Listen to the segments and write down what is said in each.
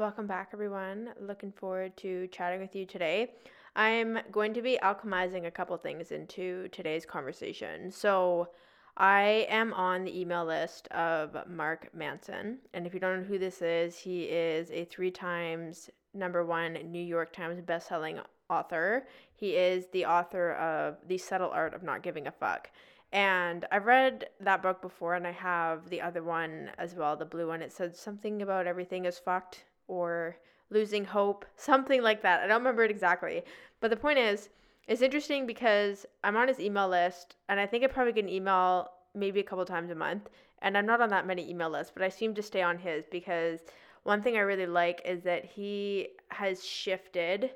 Welcome back, everyone. Looking forward to chatting with you today. I'm going to be alchemizing a couple things into today's conversation. So, I am on the email list of Mark Manson. And if you don't know who this is, he is a three times number one New York Times bestselling author. He is the author of The Subtle Art of Not Giving a Fuck. And I've read that book before, and I have the other one as well, the blue one. It said something about everything is fucked or losing hope, something like that. I don't remember it exactly. But the point is, it's interesting because I'm on his email list and I think I probably get an email maybe a couple times a month. And I'm not on that many email lists, but I seem to stay on his because one thing I really like is that he has shifted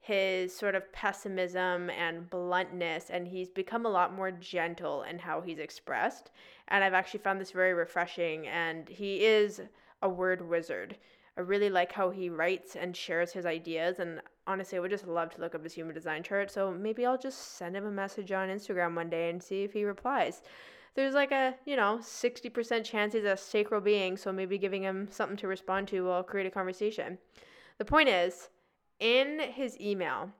his sort of pessimism and bluntness and he's become a lot more gentle in how he's expressed and i've actually found this very refreshing and he is a word wizard I really like how he writes and shares his ideas. And honestly, I would just love to look up his human design chart. So maybe I'll just send him a message on Instagram one day and see if he replies. There's like a, you know, 60% chance he's a sacral being. So maybe giving him something to respond to will create a conversation. The point is, in his email,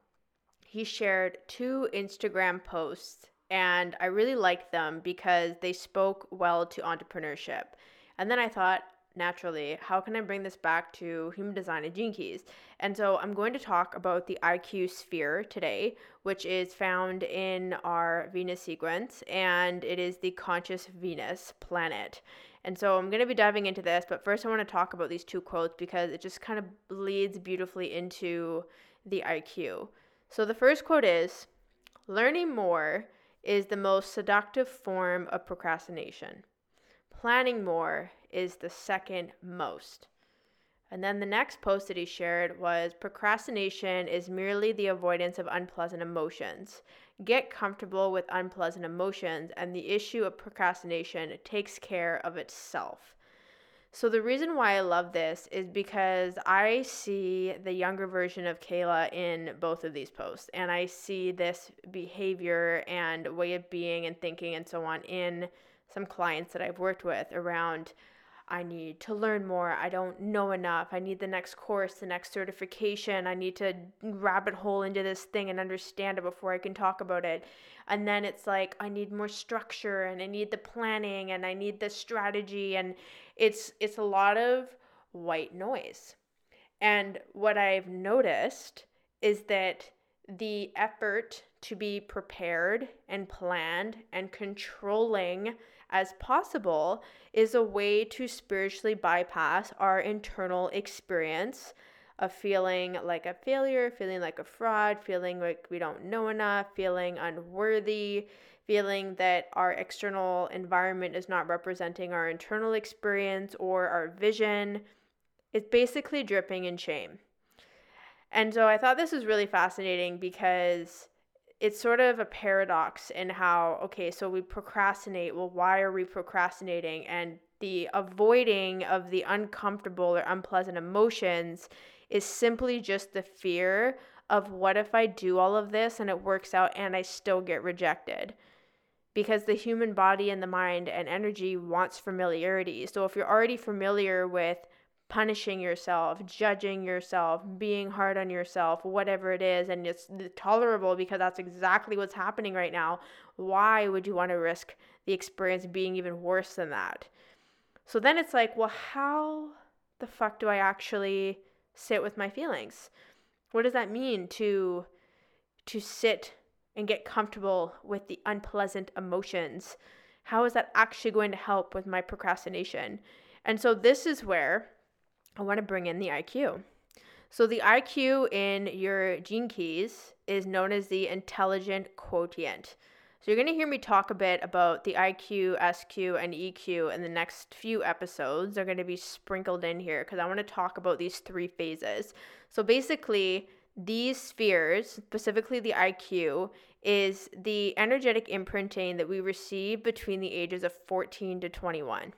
he shared two Instagram posts. And I really liked them because they spoke well to entrepreneurship. And then I thought, naturally, how can I bring this back to human design and gene keys? And so I'm going to talk about the IQ sphere today, which is found in our Venus sequence, and it is the conscious Venus planet. And so I'm going to be diving into this, but first I want to talk about these two quotes because it just kind of leads beautifully into the IQ. So the first quote is Learning more is the most seductive form of procrastination. Planning more is the second most. And then the next post that he shared was procrastination is merely the avoidance of unpleasant emotions. Get comfortable with unpleasant emotions, and the issue of procrastination takes care of itself. So, the reason why I love this is because I see the younger version of Kehla in both of these posts, and I see this behavior and way of being and thinking and so on in some clients that I've worked with around I need to learn more. I don't know enough. I need the next course, the next certification. I need to rabbit hole into this thing and understand it before I can talk about it. And then it's like I need more structure and I need the planning and I need the strategy and it's it's a lot of white noise. And what I've noticed is that the effort to be prepared and planned and controlling as possible is a way to spiritually bypass our internal experience of feeling like a failure, feeling like a fraud, feeling like we don't know enough, feeling unworthy, feeling that our external environment is not representing our internal experience or our vision. It's basically dripping in shame. And so I thought this was really fascinating because it's sort of a paradox in how okay so we procrastinate. Well why are we procrastinating? And the avoiding of the uncomfortable or unpleasant emotions is simply just the fear of what if i do all of this and it works out and i still get rejected. Because the human body and the mind and energy wants familiarity. So if you're already familiar with punishing yourself, judging yourself, being hard on yourself, whatever it is, and it's tolerable because that's exactly what's happening right now. Why would you want to risk the experience being even worse than that? So then it's like, well, how the fuck do I actually sit with my feelings? What does that mean to to sit and get comfortable with the unpleasant emotions? How is that actually going to help with my procrastination? And so this is where I want to bring in the IQ. So, the IQ in your gene keys is known as the intelligent quotient. So you're going to hear me talk a bit about the IQ, SQ, and EQ in the next few episodes. They're going to be sprinkled in here because I want to talk about these three phases. So basically, these spheres, specifically the IQ, is the energetic imprinting that we receive between the ages of 14 to 21.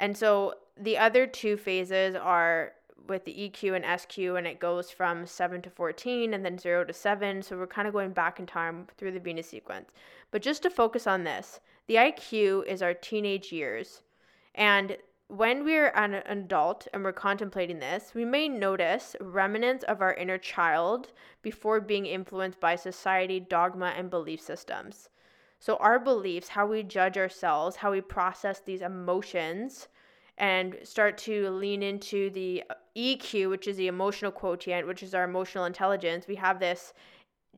And so the other two phases are with the EQ and SQ, and it goes from 7 to 14 and then 0 to 7. So we're kind of going back in time through the Venus sequence. But just to focus on this, the IQ is our teenage years. And when we're an adult and we're contemplating this, we may notice remnants of our inner child before being influenced by society, dogma, and belief systems. So, our beliefs, how we judge ourselves, how we process these emotions, and start to lean into the uh, EQ, which is the emotional quotient, which is our emotional intelligence. We have this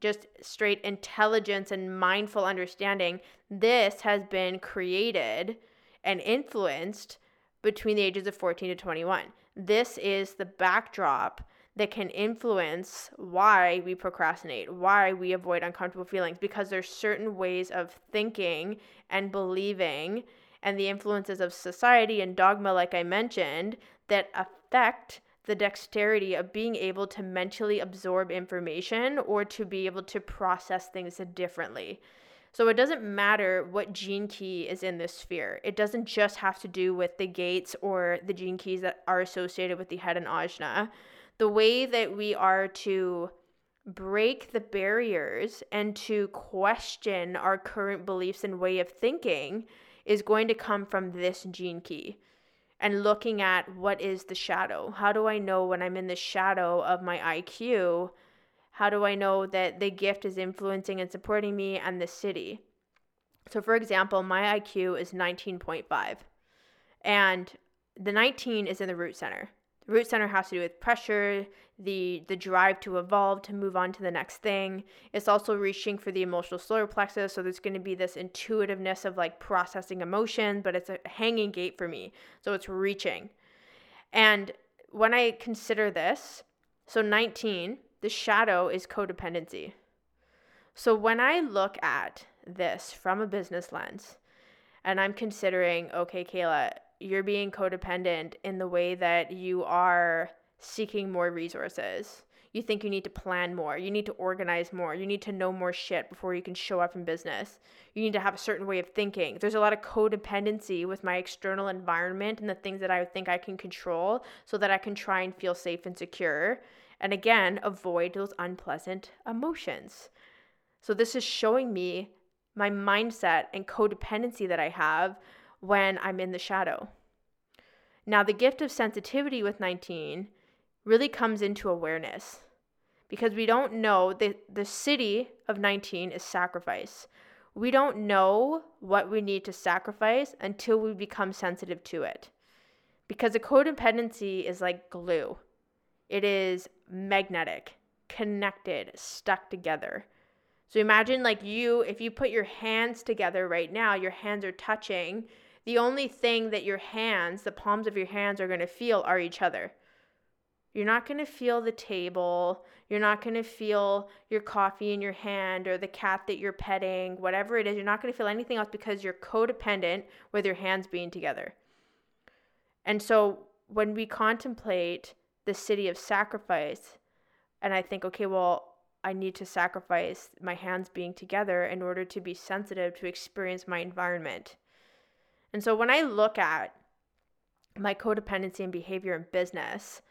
just straight intelligence and mindful understanding. This has been created and influenced between the ages of 14 to 21. This is the backdrop that can influence why we procrastinate, why we avoid uncomfortable feelings, because there's certain ways of thinking and believing and the influences of society and dogma, like I mentioned, that affect the dexterity of being able to mentally absorb information or to be able to process things differently. So it doesn't matter what gene key is in this sphere. It doesn't just have to do with the gates or the gene keys that are associated with the head and ajna. The way that we are to break the barriers and to question our current beliefs and way of thinking is going to come from this gene key and looking at what is the shadow. How do I know when I'm in the shadow of my IQ how do I know that the gift is influencing and supporting me and the siddhi? So, for example, my IQ is 19.5, and the 19 is in the root center. The root center has to do with pressure, the the drive to evolve, to move on to the next thing. It's also reaching for the emotional solar plexus, so there's going to be this intuitiveness of like processing emotion, but it's a hanging gate for me. So it's reaching. And when I consider this, so 19 the shadow is codependency. So when I look at this from a business lens and I'm considering, okay, Kehla, you're being codependent in the way that you are seeking more resources. You think you need to plan more. You need to organize more. You need to know more shit before you can show up in business. You need to have a certain way of thinking. There's a lot of codependency with my external environment and the things that I think I can control so that I can try and feel safe and secure and again, avoid those unpleasant emotions. So, this is showing me my mindset and codependency that I have when I'm in the shadow. Now, the gift of sensitivity with 19 really comes into awareness because we don't know the, the siddhi of 19 is sacrifice. We don't know what we need to sacrifice until we become sensitive to it. Because a codependency is like glue. It is magnetic, connected, stuck together. So imagine like you, if you put your hands together right now, your hands are touching. The only thing that your hands, the palms of your hands, are going to feel are each other. You're not going to feel the table. You're not going to feel your coffee in your hand or the cat that you're petting, whatever it is. You're not going to feel anything else because you're codependent with your hands being together. And so when we contemplate the siddhi of sacrifice and i think okay well i need to sacrifice my hands being together in order to be sensitive to experience my environment and so when i look at my codependency and behavior in business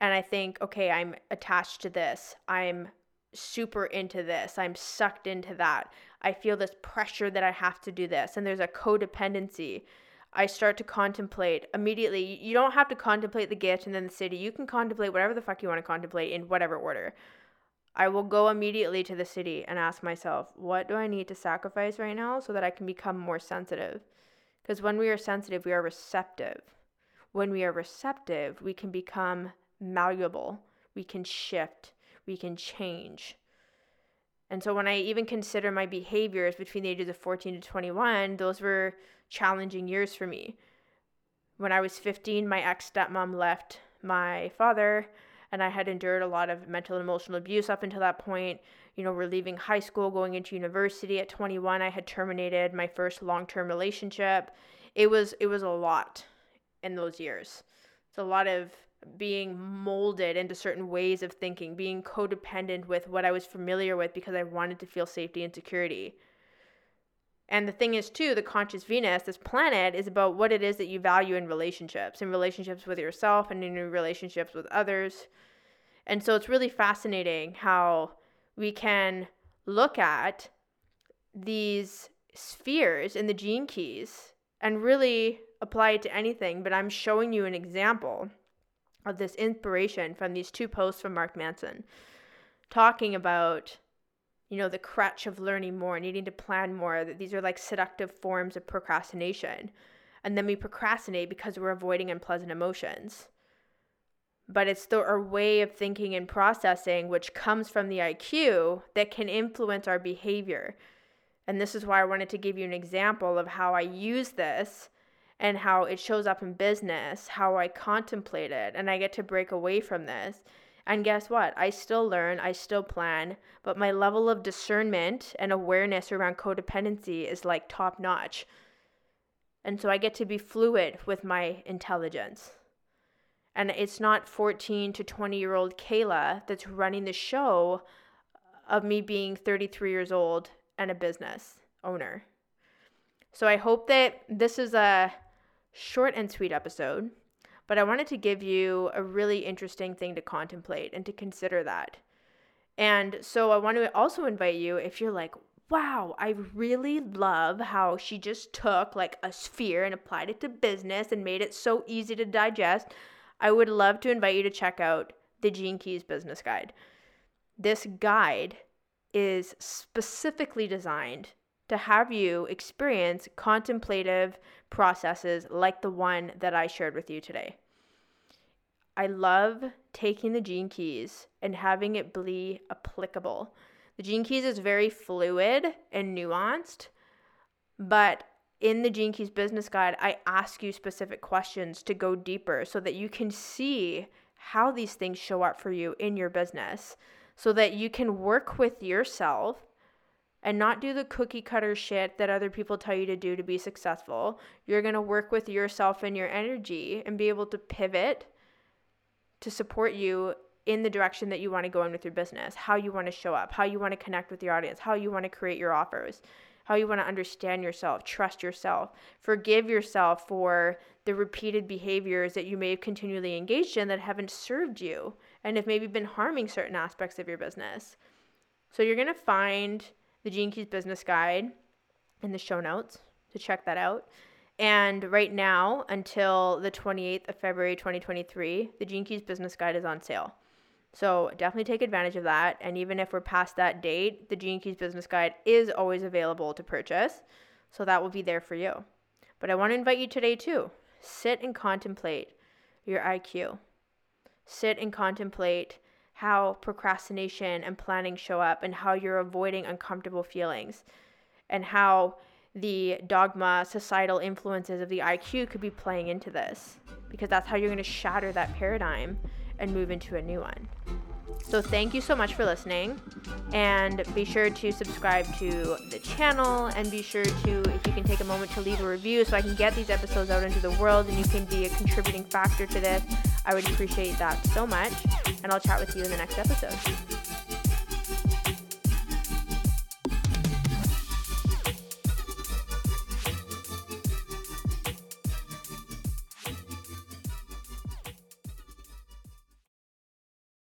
and i think okay i'm attached to this i'm super into this i'm sucked into that i feel this pressure that i have to do this and there's a codependency I start to contemplate immediately. You don't have to contemplate the gift and then the siddhi. You can contemplate whatever the fuck you want to contemplate in whatever order. I will go immediately to the siddhi and ask myself, what do I need to sacrifice right now so that I can become more sensitive? Because when we are sensitive, we are receptive. When we are receptive, we can become malleable, we can shift, we can change. And so when I even consider my behaviors between the ages of 14 to 21, those were challenging years for me. When I was 15, my ex stepmom left my father. And I had endured a lot of mental and emotional abuse up until that point. You know, we're leaving high school, going into university at 21. I had terminated my first long-term relationship. It was it was a lot in those years. It's a lot of being molded into certain ways of thinking, being codependent with what I was familiar with because I wanted to feel safety and security. And the thing is, too, the conscious Venus, this planet, is about what it is that you value in relationships, in relationships with yourself and in your relationships with others. And so it's really fascinating how we can look at these spheres in the gene keys and really apply it to anything. But I'm showing you an example of this inspiration from these two posts from Mark Manson talking about you know the crutch of learning more needing to plan more that these are like seductive forms of procrastination. And then we procrastinate because we're avoiding unpleasant emotions. But it's the our way of thinking and processing which comes from the IQ that can influence our behavior. And this is why I wanted to give you an example of how I use this and how it shows up in business, how I contemplate it, and I get to break away from this. And guess what? I still learn, I still plan, but my level of discernment and awareness around codependency is like top notch. And so I get to be fluid with my intelligence. And it's not 14 to 20 year old Kehla that's running the show of me being 33 years old and a business owner. So I hope that this is a short and sweet episode, but I wanted to give you a really interesting thing to contemplate and to consider that. And so I want to also invite you if you're like, wow, I really love how she just took like a sphere and applied it to business and made it so easy to digest. I would love to invite you to check out the Gene Keys Business Guide. This guide is specifically designed to have you experience contemplative processes like the one that I shared with you today. I love taking the gene keys and having it be applicable. The gene keys is very fluid and nuanced, but in the Gene Keys business guide, I ask you specific questions to go deeper so that you can see how these things show up for you in your business so that you can work with yourself and not do the cookie cutter shit that other people tell you to do to be successful. You're going to work with yourself and your energy and be able to pivot to support you in the direction that you want to go in with your business, how you want to show up, how you want to connect with your audience, how you want to create your offers, how you want to understand yourself, trust yourself, forgive yourself for the repeated behaviors that you may have continually engaged in that haven't served you and have maybe been harming certain aspects of your business. So you're going to find the Gene Keys Business Guide in the show notes to check that out. And right now, until the 28th of February 2023, the Gene Keys Business Guide is on sale. So definitely take advantage of that. And even if we're past that date, the Gene Keys Business Guide is always available to purchase. So that will be there for you. But I want to invite you today too. Sit and contemplate your IQ. Sit and contemplate how procrastination and planning show up and how you're avoiding uncomfortable feelings and how the dogma, societal influences of the IQ could be playing into this because that's how you're going to shatter that paradigm and move into a new one. So, thank you so much for listening. And be sure to subscribe to the channel and be sure to, if you can take a moment to leave a review so I can get these episodes out into the world and you can be a contributing factor to this. I would appreciate that so much. And I'll chat with you in the next episode.